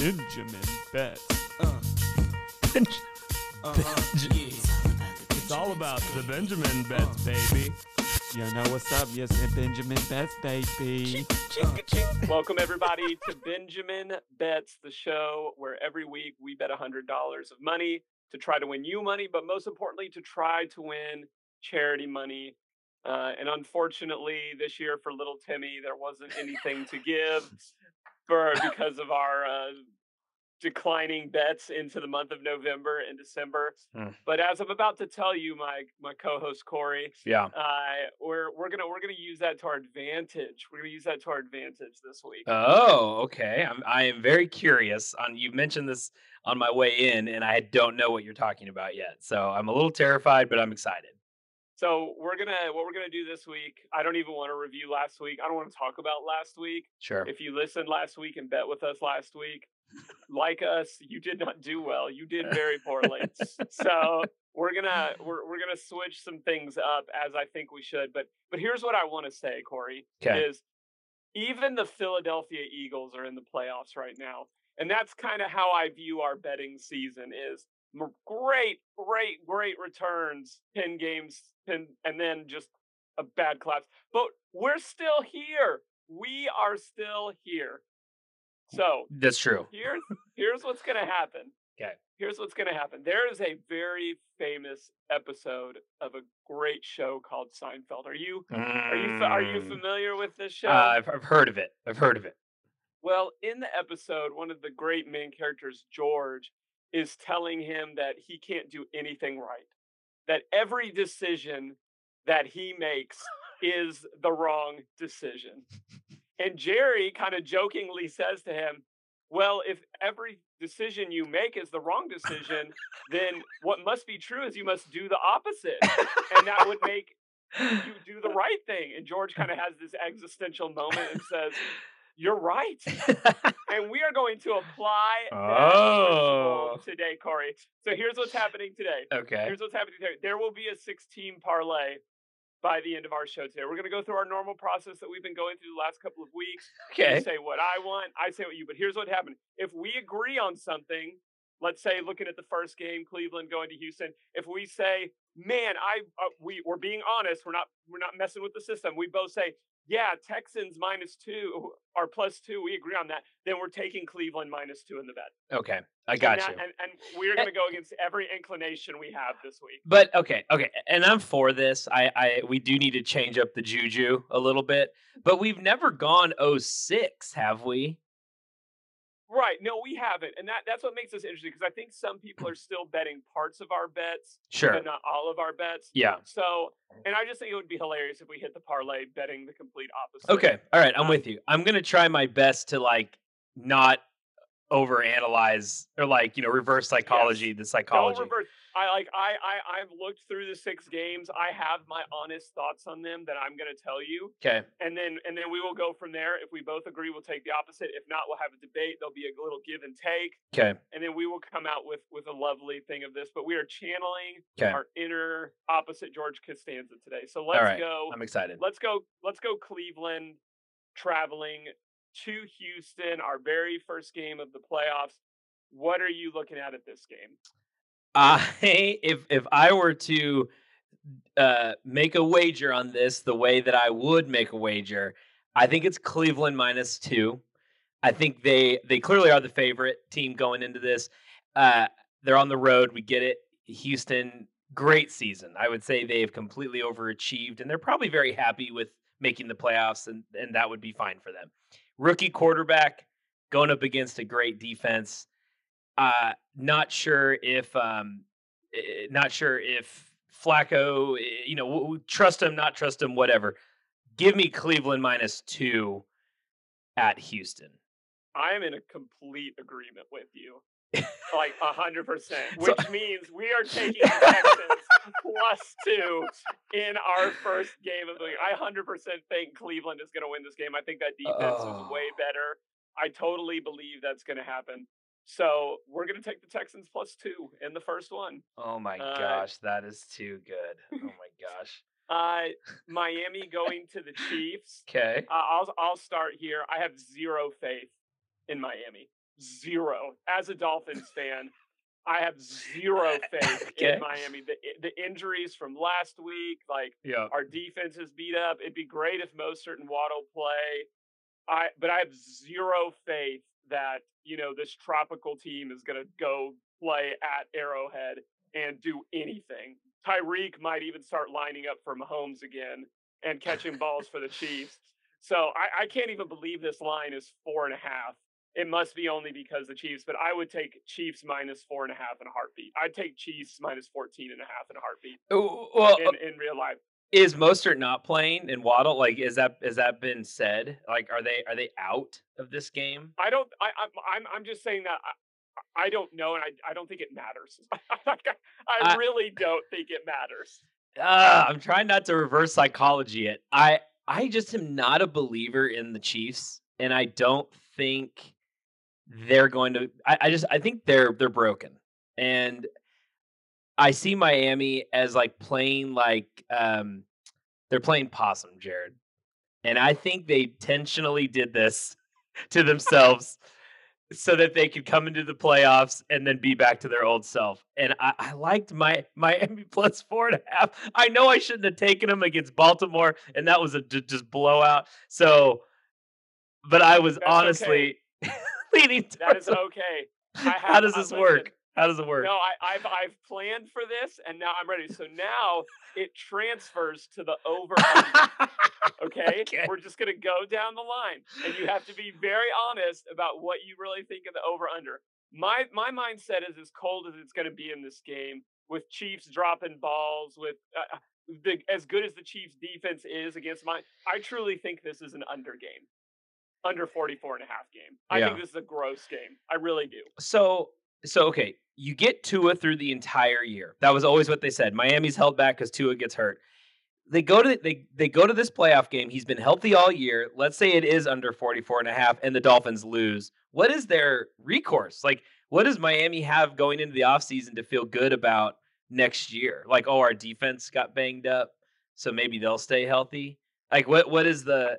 Benjamin Betts. Uh-huh. It's all about the Benjamin Betts, uh-huh. baby. You know what's up? Yes, it's Benjamin Betts, baby. Uh-huh. Welcome everybody to Benjamin Bets, the show where every week we bet hundred dollars of money to try to win you money, but most importantly to try to win charity money. Uh, and unfortunately, this year for little Timmy, there wasn't anything to give because of our uh, declining bets into the month of November and December. Hmm. But as I'm about to tell you, my my co-host Cory, Yeah. uh, we're we're gonna we're gonna use that to our advantage. We're gonna use that to our advantage this week. Oh, okay. I'm I am very curious. On you mentioned this on my way in, and I don't know what you're talking about yet. So I'm a little terrified, but I'm excited. So we're gonna what we're gonna do this week. I don't even want to review last week. I don't want to talk about last week. Sure. If you listened last week and bet with us last week, like us, you did not do well. You did very poorly. so we're gonna we're we're gonna switch some things up as I think we should. But but here's what I want to say, Cory, 'Kay. is even the Philadelphia Eagles are in the playoffs right now, and that's kind of how I view our betting season is great, great, great returns, ten games, ten, and then just a bad collapse. But we're still here. We are still here. So That's true. here's here's what's gonna happen. 'Kay. Here's what's gonna happen. There is a very famous episode of a great show called Seinfeld. Are you are you are you Mm. familiar with this show? Uh, I've, I've heard of it. I've heard of it. Well, in the episode, one of the great main characters, George, is telling him that he can't do anything right. That every decision that he makes is the wrong decision. And Jerry kind of jokingly says to him, Well, if every decision you make is the wrong decision, then what must be true is you must do the opposite. And that would make you do the right thing. And George kind of has this existential moment and says, You're right. And we are going to apply Oh. today, Cory. So here's what's happening today. okay. Here's what's happening today. There will be a 16 parlay by the end of our show today. We're going to go through our normal process that we've been going through the last couple of weeks. You Okay. say what I want, I say what you. But here's what happened: if we agree on something, let's say looking at the first game, Cleveland going to Houston. If we say, "Man, I uh, we we're being honest, we're not we're not messing with the system," we both say, "Yeah, Texans minus two or plus two, we agree on that." Then we're taking Cleveland minus two in the bet. Okay. I And got that- you. And, and we're eh going to go against every inclination we have this week. But okay, okay, and I'm for this. I, I, we do need to change up the juju a little bit. But we've never gone 06, have we? Right. No, we haven't. And that, that's what makes this interesting because I think some people are still betting parts of our bets, Sure. but not all of our bets. Yeah. So, and I just think it would be hilarious if we hit the parlay betting the complete opposite. Okay. All right. I'm Um, with you. I'm gonna try my best to like not overanalyze or like you know reverse psychology the Don't psychology. reverse. I like. I. I. I've looked through the six games. I have my honest thoughts on them that I'm going to tell you, Okay. and then and then we will go from there. If we both agree, we'll take the opposite. If not, we'll have a debate. There'll be a little give and take, Okay. and then we will come out with with a lovely thing of this. But we are channeling Okay. our inner opposite George Costanza today. So let's right. go. I'm excited. let's go let's go cleveland traveling to houston our very first game of the playoffs what are you looking at at this game I if if I were to uh, make a wager on this the way that I would make a wager, I think it's Cleveland minus two. I think they they clearly are the favorite team going into this. Uh, they're on the road. We get it. Houston, great season. I would say they've completely overachieved, and they're probably very happy with making the playoffs, and and that would be fine for them. Rookie quarterback going up against a great defense. Uh, not sure if um, eh, not sure if Flacco, eh, you know, trust him, not trust him, whatever. Give me Cleveland minus two at Houston. I am in a complete agreement with you. like a hundred percent. So- Which means we are taking Texans plus two in our first game of the week. I hundred percent think Cleveland is gonna win this game. I think that defense Oh. is way better. I totally believe that's gonna happen. So we're gonna take the Texans plus two in the first one. Oh my Uh, gosh, that is too good. Oh my gosh. Uh Miami going to the Chiefs. Okay. Uh, I'll I'll start here. I have zero faith in Miami. Zero. As a Dolphins fan, I have zero faith Okay. in Miami. The the injuries from last week, like Yeah. our defense is beat up. It'd be great if Mostert and Waddle play. I but I have zero faith that you know this tropical team is going to go play at Arrowhead and do anything. Tyreek might even start lining up for Mahomes again and catching balls for the Chiefs. So I, I can't even believe this line is four and a half. It must be only because the Chiefs, but I would take Chiefs minus four and a half in a heartbeat. I'd take Chiefs minus 14 and a half in a heartbeat Well, in, uh in real life. Is Mostert not playing and Waddle? Like, is that has that been said? Like, are they are they out of this game? I don't. I, I'm. I'm. I'm just saying that. I, I don't know, and I. I don't think it matters. I, I- really don't think it matters. Uh, I'm trying not to reverse psychology it. I I just am not a believer in the Chiefs, and I don't think they're going to. I, I just I think they're they're broken, and I see Miami as like playing like um they're playing possum, Jared, and I think they intentionally did this to themselves. So that they could come into the playoffs and then be back to their old self. And I, I liked my Miami plus four and a half. I know I shouldn't have taken them against Baltimore, and that was a j- just blowout. So, but I was That's honestly leaning That is okay. I have, How does this listen, work? How does it work? No, I, I've I've planned for this, and now I'm ready. So now it transfers to the over. Okay? Okay. we're just gonna go down the line, and you have to be very honest about what you really think of the over under. My my mindset is as cold as it's gonna be in this game, with Chiefs dropping balls, with uh, the as good as the Chiefs defense is against mine. I truly think this is an under game, under 44 and a half game. I Yeah. think this is a gross game. I really do. So so okay, you get Tua through the entire year. That was always what they said. Miami's held back because Tua gets hurt. They go to they they go to this playoff game. He's been healthy all year. Let's say it is under 44 and a half and the Dolphins lose. What is their recourse? Like what does Miami have going into the offseason to feel good about next year? Like, oh, our defense got banged up, so maybe they'll stay healthy. Like what what is the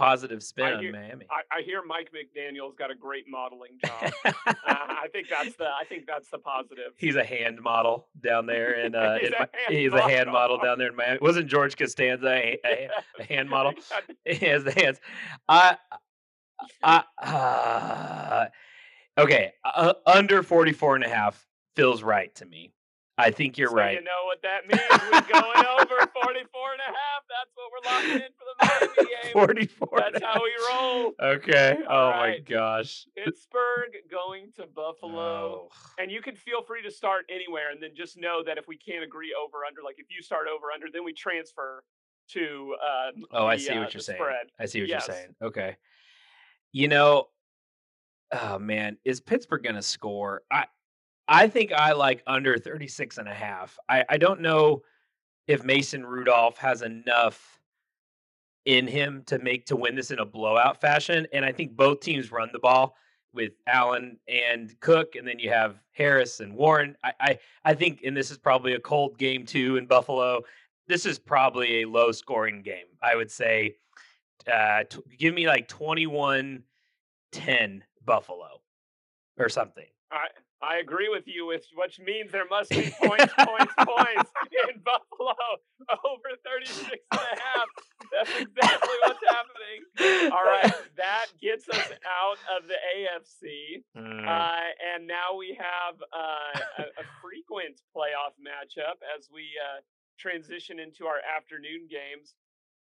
positive spin on hear- Miami? I, I hear Mike McDaniel's got a great modeling job. uh, I think that's the I think that's the positive. He's a hand model down there, and uh, He's in a he's a hand model. down there in Miami. Wasn't George Costanza a, a, a hand model? He has the hands. I, I, uh, okay, uh, under 44 and a half feels right to me. I think you're so right. You know what that means? We're going over 44 and a half. That's what we're locking in for the Miami game. 44. That's how we roll. Okay. All oh my gosh. Pittsburgh going to Buffalo. Oh. And you can feel free to start anywhere and then just know that if we can't agree over under, like if you start over under, then we transfer to uh Oh, I the, see uh, what you're saying. spread. I see what Yes. you're saying. Okay. You know, oh man, is Pittsburgh going to score? I I think I like under 36 and a half. I I don't know if Mason Rudolph has enough in him to make to win this in a blowout fashion and I think both teams run the ball with Allen and Cook and then you have Harris and Warren. I I, I think and this is probably a cold game too in Buffalo. This is probably a low scoring game. I would say uh t- give me like 21 10 Buffalo or something. I I agree with you, which means there must be points, points, points in Buffalo over 36 and a half. That's exactly what's happening. All right, that gets us out of the AFC. Mm, Uh, and now we have uh, a, a frequent playoff matchup as we uh, transition into our afternoon games.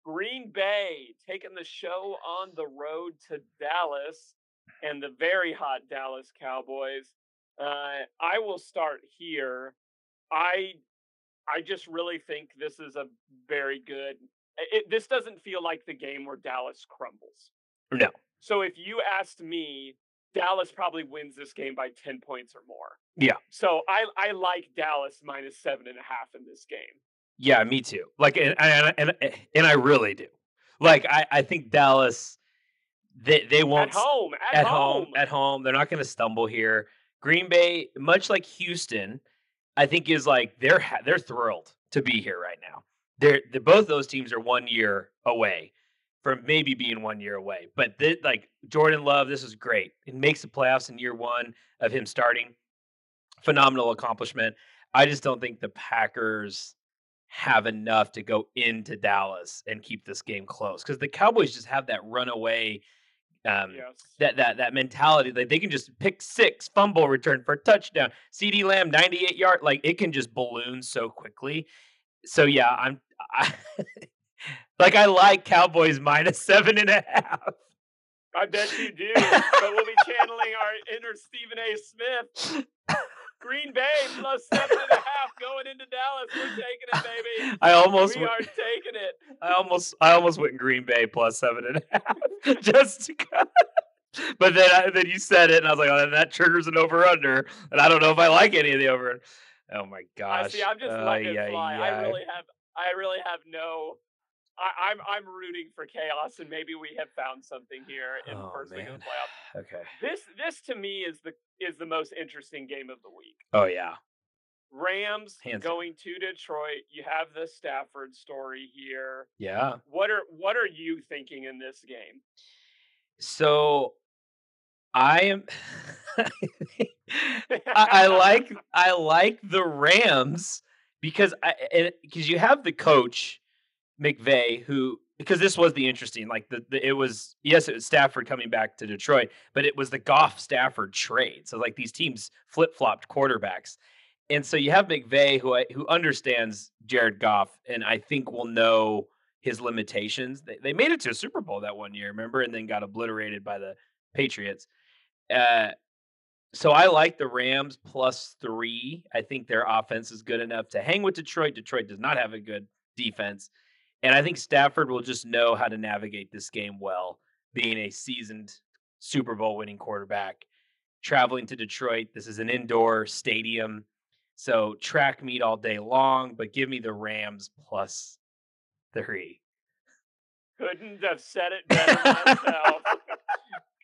Green Bay taking the show on the road to Dallas and the very hot Dallas Cowboys. Uh, I will start here. I I just really think this is a very good. It, this doesn't feel like the game where Dallas crumbles. No. So if you asked me Dallas probably wins this game by 10 points or more. Yeah. So I I like Dallas minus seven and a half in this game. Yeah, me too. Like, and and and, and I really do. Like, I I think Dallas, they they won't At home, at, at home at home. They're not going to stumble here. Green Bay, much like Houston, I think is like they're they're thrilled to be here right now. They're, they both those teams are one year away from maybe being one year away. But thi- like Jordan Love, this is great. It makes the playoffs in year one of him starting. Phenomenal accomplishment. I just don't think the Packers have enough to go into Dallas and keep this game close because the Cowboys just have that runaway um, Yes. that that that mentality like they can just pick six fumble return for a touchdown CeeDee Lamb 98 yard like it can just balloon so quickly so yeah i'm I, like i like cowboys minus seven and a half I bet you do. but we'll be channeling our inner Stephen A. Smith. Green Bay plus seven and a half going into Dallas. We're taking it, baby. i almost We went, are taking it. i almost i almost went green bay plus seven and a half just to cut. but then I, then you said it and i was like oh that triggers an over under and i don't know if i like any of the over oh my gosh I see. I'm just Uh, letting it yeah, fly. yeah. I really have. I really have no. I, I'm I'm rooting for chaos, and maybe we have found something here in the Oh, first week of the playoffs. okay This this to me is the is the most interesting game of the week. oh yeah Rams Hands going to Detroit. You have the Stafford story here. yeah What are what are you thinking in this game? So I am I, I like I like the Rams because I because you have the coach McVay who because this was the interesting like the, the it was yes it was Stafford coming back to Detroit but it was the Goff Stafford trade so like these teams flip flopped quarterbacks and so you have McVay who who understands Jared Goff and I think will know his limitations. They, they made it to a Super Bowl that one year, remember, and then got obliterated by the Patriots. Uh, so I like the Rams plus three. I think their offense is good enough to hang with Detroit. Detroit does not have a good defense. And I think Stafford will just know how to navigate this game well, being a seasoned Super Bowl winning quarterback. Traveling to Detroit, this is an indoor stadium. So track meet all day long, but give me the Rams plus three. Couldn't have said it better myself.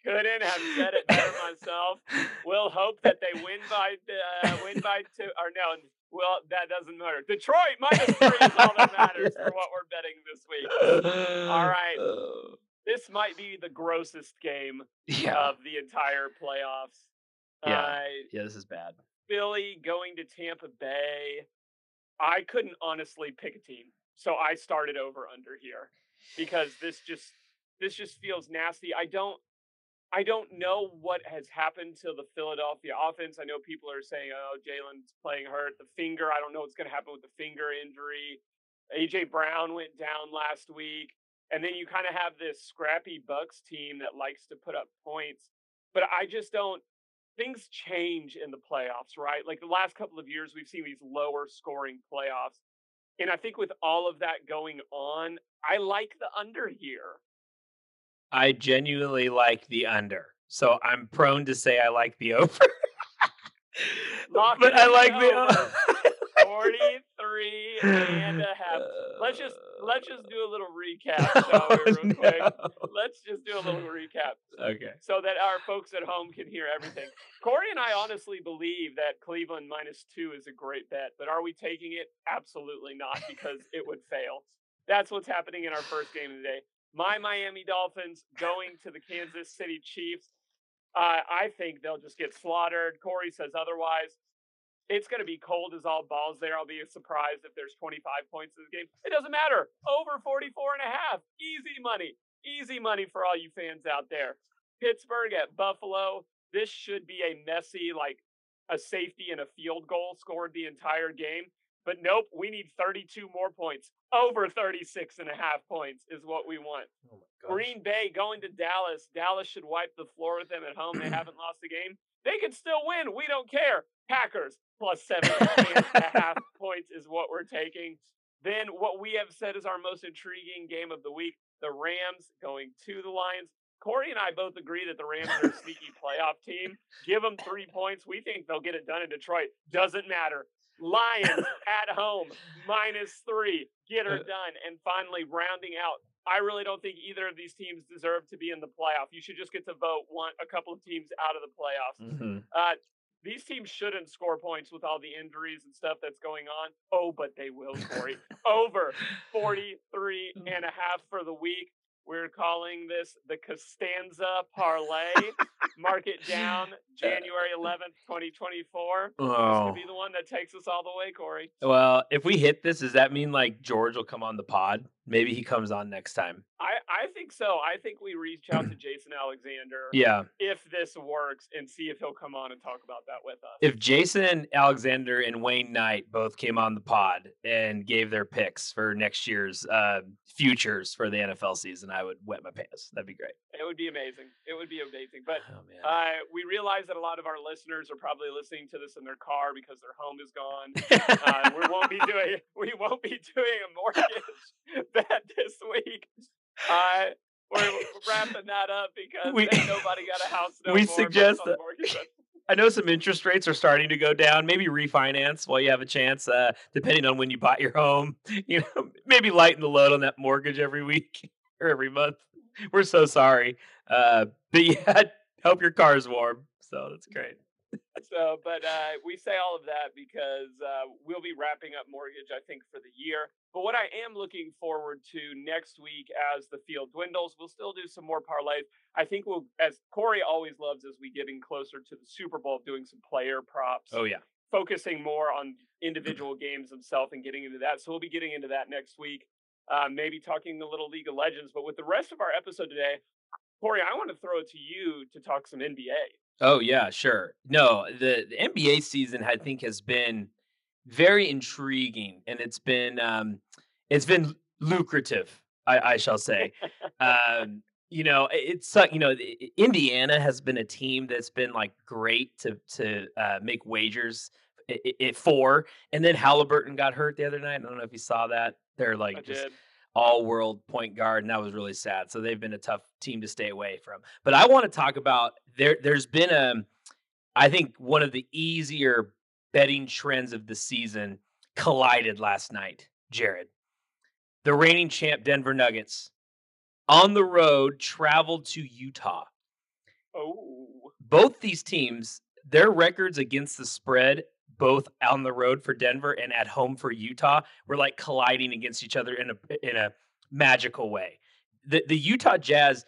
Couldn't have said it better myself. We'll hope that they win by uh, win by two or no. Well, that doesn't matter. Detroit minus three is all that matters for what we're betting this week. All right. Uh, This might be the grossest game yeah. of the entire playoffs. Yeah. Uh, yeah, this is bad. Philly going to Tampa Bay. I couldn't honestly pick a team, so I started over under here because this just this just feels nasty. I don't I don't know what has happened to the Philadelphia offense. I know people are saying, "Oh, Jalen's playing hurt, the finger." I don't know what's going to happen with the finger injury. AJ Brown went down last week, and then you kind of have this scrappy Bucks team that likes to put up points. But I just don't things change in the playoffs, right? Like the last couple of years, we've seen these lower scoring playoffs. And I think with all of that going on, I like the under here. I genuinely like the under. So I'm prone to say I like the over. But I like the over. over. 43 and a half. Let's just uh, oh, let's just do a little recap, shall we, real quick? Let's just do a little recap Okay. so that our folks at home can hear everything. Cory and I honestly believe that Cleveland minus two is a great bet, but are we taking it? Absolutely not, because it would fail. That's what's happening in our first game of the day. My Miami Dolphins going to the Kansas City Chiefs. Uh, I think they'll just get slaughtered. Cory says otherwise. It's going to be cold as all balls there. I'll be surprised if there's 25 points in the game. It doesn't matter. Over 44 and a half. Easy money. Easy money for all you fans out there. Pittsburgh at Buffalo. This should be a messy, like a safety and a field goal scored the entire game. But nope, we need 32 more points. Over 36 and a half points is what we want. Oh. Green Bay going to Dallas. Dallas should wipe the floor with them at home. They haven't lost a game. They can still win. We don't care. Packers plus seven and a half points is what we're taking. Then what we have said is our most intriguing game of the week: the Rams going to the Lions. Cory and I both agree that the Rams are a sneaky playoff team. Give them three points. We think they'll get it done in Detroit. Doesn't matter. Lions at home, minus three. Get her Uh, done. And finally, rounding out, I really don't think either of these teams deserve to be in the playoff. You should just get to vote one a couple of teams out of the playoffs. Mhm. Uh, these teams shouldn't score points with all the injuries and stuff that's going on. Oh, but they will, Cory. Over 43 and a half for the week. We're calling this the Costanza Parlay. Mark it down uh, January uh, uh. 11th, 2024. This Oh. could be oh. the one that takes us all the way, Cory. Well, if we hit this, does that mean like George will come on the pod? Maybe he comes on next time. I, I think so. I think we reach out to Jason Alexander Yeah. if this works and see if he'll come on and talk about that with us. If Jason Alexander and Wayne Knight both came on the pod and gave their picks for next year's uh, futures for the NFL season, I would wet my pants. That'd be great. it would be amazing. It would be amazing. But Oh. Uh, we realize that a lot of our listeners are probably listening to this in their car because their home is gone. Uh, we won't be doing we won't be doing a mortgage bet this week. Uh, we're wrapping that up because We- nobody got a house. No we more suggest that- I know some interest rates are starting to go down. Maybe refinance while you have a chance, uh, depending on when you bought your home. You know, maybe lighten the load on that mortgage every week or every month. We're so sorry. Uh, but yeah, hope your car's warm. So that's great. So, but uh, we say all of that because uh, we'll be wrapping up mortgage, I think, for the year. But what I am looking forward to next week as the field dwindles, we'll still do some more parlays. I think we'll, as Cory always loves, as we getting closer to the Super Bowl, doing some player props, Oh yeah. focusing more on individual games themselves and getting into that. So we'll be getting into that next week. Uh, maybe talking the little League of Legends. But with the rest of our episode today, Cory, I want to throw it to you to talk some NBA. Oh yeah, sure. No, the, the NBA season I think has been very intriguing, and it's been um, it's been lucrative. I, I shall say. um, you know, it's you know, i- i- Indiana has been a team that's been like great to to uh, make wagers i- i- i- for, and then Halliburton got hurt the other night. I don't know if you saw that. They're I like just did. All world point guard, and that was really sad. So they've been a tough team to stay away from. But I want to talk about there. There's been a, I think one of the easier betting trends of the season collided last night. Jared, the reigning champ Denver Nuggets, on the road traveled to Utah. Oh. Both these teams, their records against the spread, both on the road for Denver and at home for Utah, were like colliding against each other in a in a magical way. The the Utah Jazz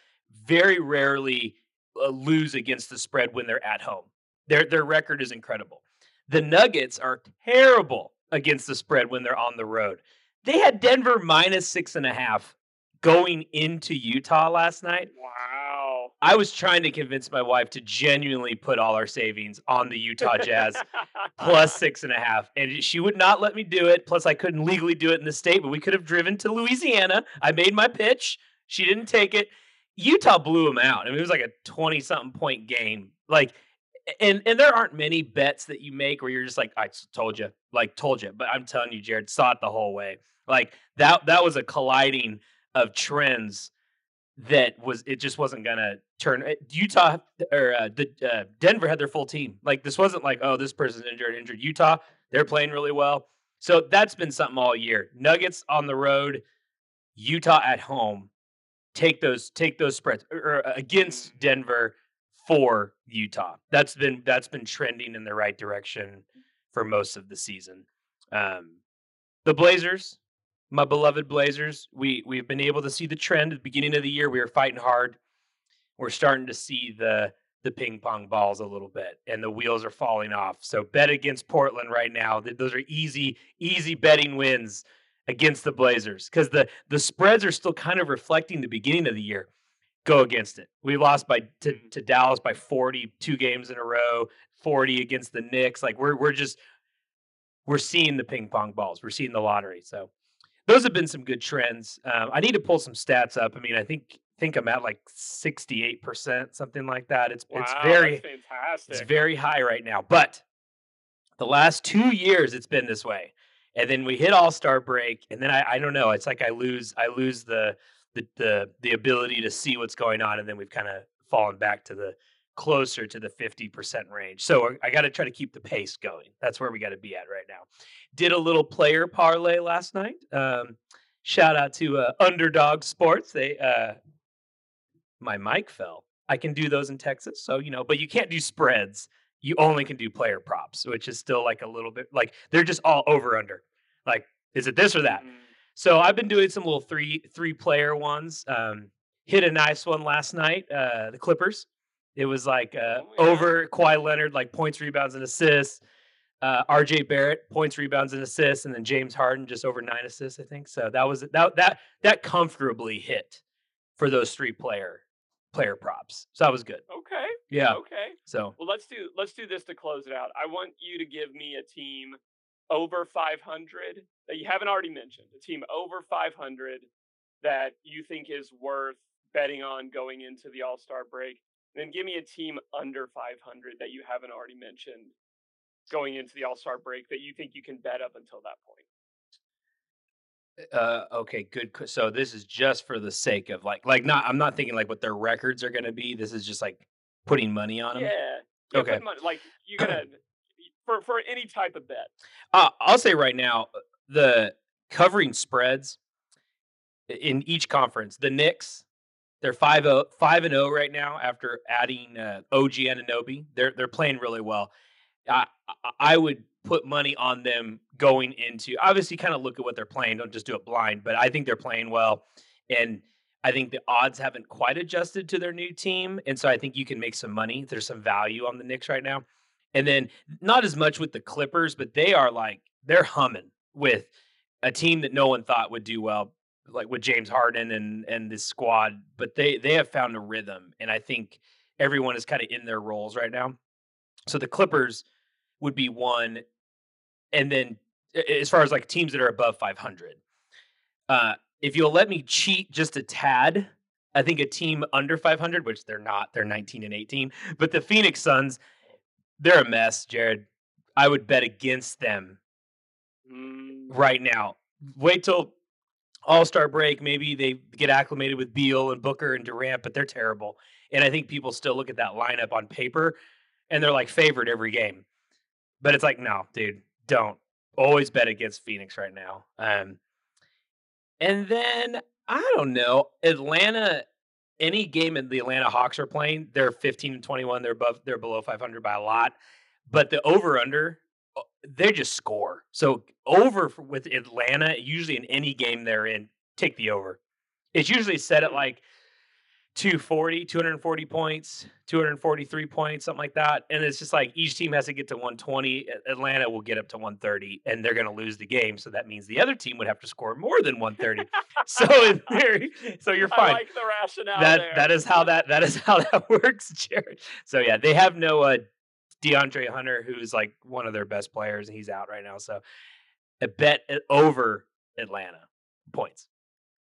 very rarely uh, lose against the spread when they're at home. Their their record is incredible. The Nuggets are terrible against the spread when they're on the road. They had Denver minus six and a half going into Utah last night. Wow. I was trying to convince my wife to genuinely put all our savings on the Utah Jazz plus six and a half, and she would not let me do it. Plus, I couldn't legally do it in the state, but we could have driven to Louisiana. I made my pitch. She didn't take it. Utah blew them out. I mean, it was like a twenty-something point game. Like, and and there aren't many bets that you make where you're just like, I told you, like told you. But I'm telling you, Jared, saw it the whole way. Like that that was a colliding of trends that was it just wasn't gonna turn Utah or uh, the uh, Denver had their full team. Like this wasn't like oh this person's injured injured. Utah they're playing really well. So that's been something all year. Nuggets on the road, Utah at home. Take those take those spreads or, or against Denver for Utah. That's been that's been trending in the right direction for most of the season. Um, the Blazers, my beloved Blazers, we we've been able to see the trend at the beginning of the year. We were fighting hard. We're starting to see the the ping pong balls a little bit, and the wheels are falling off. So bet against Portland right now. Those are easy easy betting wins against the Blazers because the the spreads are still kind of reflecting the beginning of the year. Go against it. We lost by to, mm-hmm. to Dallas by 40 two games in a row, 40 against the Knicks. Like we're we're just we're seeing the ping pong balls. We're seeing the lottery. So those have been some good trends. Um, I need to pull some stats up. I mean, I think think I'm at like 68 percent, something like that. It's it's very fantastic. it's very high right now. But the last two years, it's been this way. And then we hit All Star break, and then I, I don't know. It's like I lose I lose the the the the ability to see what's going on, and then we've kind of fallen back to the closer to the 50% range. So I got to try to keep the pace going. That's where we got to be at right now. Did a little player parlay last night. Um, shout out to uh, Underdog Sports. They uh, my mic fell. I can do those in Texas, so you know, but you can't do spreads. You only can do player props, which is still like a little bit like they're just all over under. Like, is it this or that? Mm. So I've been doing some little three three player ones. Um, hit a nice one last night. Uh, the Clippers. It was like uh, Oh, yeah. over Kawhi Leonard, like points, rebounds, and assists. Uh, R.J. Barrett points, rebounds, and assists, and then James Harden just over nine assists, I think. So that was that that that comfortably hit for those three player player props. So that was good. Okay. Yeah. Okay. So Well, let's do let's do this to close it out. I want you to give me a team over 500 that you haven't already mentioned. A team over 500 that you think is worth betting on going into the All Star break. Then give me a team under 500 that you haven't already mentioned going into the All Star break that you think you can bet up until that point. uh, okay, good. So this is just for the sake of like like not. I'm not thinking like what their records are going to be. This is just like putting money on them. Yeah. yeah Okay. money- like you're gonna for for any type of bet. Uh, I'll say right now, uh, the covering spreads in each conference, the Knicks, they're 5 0 5 and 0 right now after adding uh, OG Anunoby. They're they're playing really well. I- I would put money on them going into obviously kind of look at what they're playing. Don't just do it blind, but I think they're playing well, and I think the odds haven't quite adjusted to their new team, and so I think you can make some money. There's some value on the Knicks right now, and then not as much with the Clippers, but they are like they're humming with a team that no one thought would do well, like with James Harden and and this squad. But they they have found a rhythm, and I think everyone is kind of in their roles right now. So the Clippers would be one, and then as far as like teams that are above 500, uh, if you'll let me cheat just a tad. I think a team under 500, which they're not, they're 19 and 18, but the Phoenix Suns, they're a mess, Jared. I would bet against them Mm, right now. Wait till All Star break. Maybe they get acclimated with Beal and Booker and Durant, but they're terrible. And I think people still look at that lineup on paper and they're like favored every game. But it's like, no, dude, don't. Always bet against Phoenix right now. Um, and then I don't know, Atlanta. Any game in the Atlanta Hawks are playing, they're 15 and 21. They're above, they're below 500 by a lot. But the over under they just score. So over for- with Atlanta, usually in any game they're in, take the over. It's usually set at like 240, 240 points, 243 points, something like that. And it's just like each team has to get to 120. Atlanta will get up to 130 and they're going to lose the game. So that means the other team would have to score more than 130. so in theory, so you're I fine like the rationale that there. that is how that that is how that works, Jared. So yeah, they have no uh, DeAndre Hunter, who's like one of their best players, and he's out right now. So a bet over Atlanta points.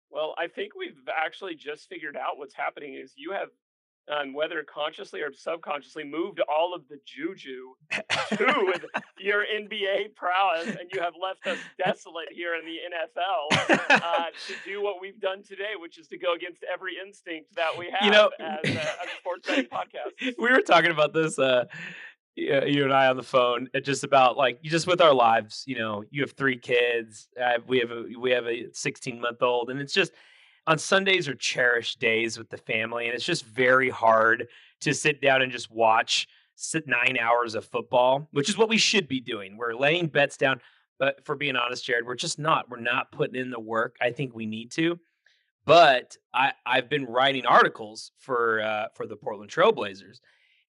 Well, I think we've actually just figured out what's happening is you have, um, whether consciously or subconsciously, moved all of the juju to your NBA prowess, and you have left us desolate here in the NFL uh, to do what we've done today, which is to go against every instinct that we have You know- as, a, as a sports betting podcast. we were talking about this uh you and I on the phone just about like just with our lives you know you have three kids uh, we have a we have a 16 month old and it's just on Sundays are cherished days with the family and it's just very hard to sit down and just watch sit 9 hours of football which is what we should be doing. We're laying bets down but for being honest Jared we're just not we're not putting in the work I think we need to but I I've been writing articles for uh, for the Portland Trailblazers,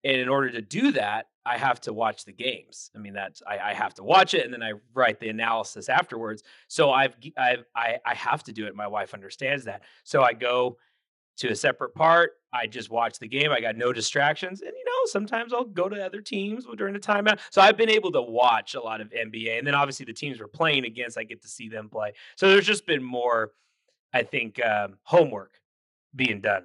and in order to do that, I have to watch the games. I mean, that's I, I have to watch it, and then I write the analysis afterwards. So I've I've I, I have to do it. My wife understands that. So I go to a separate part. I just watch the game. I got no distractions, and you know sometimes I'll go to other teams during the timeout. So I've been able to watch a lot of NBA, and then obviously the teams we're playing against, I get to see them play. So there's just been more, I think, um, homework being done.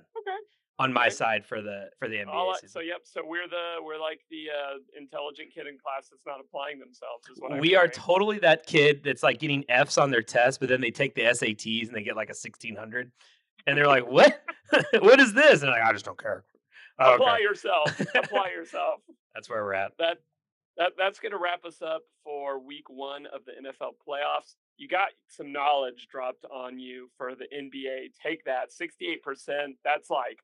On my Okay. side for the for the NBA All season. so yep. So we're the we're like the uh, intelligent kid in class that's not applying themselves. Is what I'm we are hearing. totally that kid that's like getting Fs on their test, but then they take the SATs and they get like a sixteen hundred. and they're like, "What? what is this?" And I'm like, "I just don't care." Don't Apply care. yourself. Apply yourself. That's where we're at. That that that's going to wrap us up for week one of the NFL playoffs. You got some knowledge dropped on you for the NBA. Take that. Sixty-eight percent. That's like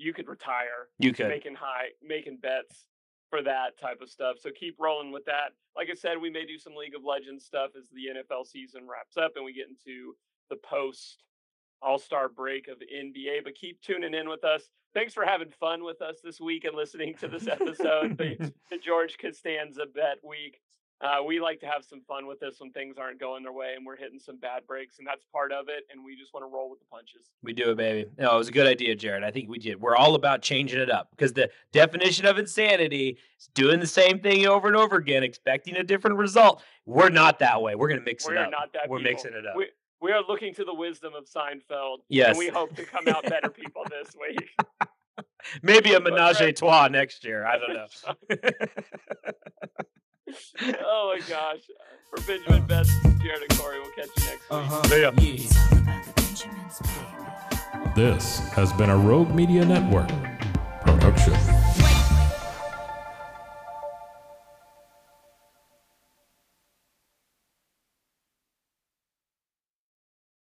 you could retire You could. making high, making bets for that type of stuff. So keep rolling with that. Like I said, we may do some League of Legends stuff as the NFL season wraps up and we get into the post All Star break of NBA. But keep tuning in with us. Thanks for having fun with us this week and listening to this episode, the, the George Costanza bet week. Uh, we like to have some fun with this when things aren't going their way and we're hitting some bad breaks, and that's part of it. And we just want to roll with the punches. We do it, baby. No, it was a good idea, Jared. I think we did. We're all about changing it up because the definition of insanity is doing the same thing over and over again, expecting a different result. We're not that way. We're gonna mix We're it up. not that. We're people. mixing it up. We, we are looking to the wisdom of Seinfeld. Yes. And we hope to come out better people this week. Maybe a menage a trois next year. I don't know. oh my gosh. For Benjamin Betts, this is Jared and Cory. We'll catch you next week. Uh-huh. See ya. Yeah. It's all about the Benjamins, baby. This has been a Rogue Media Network production.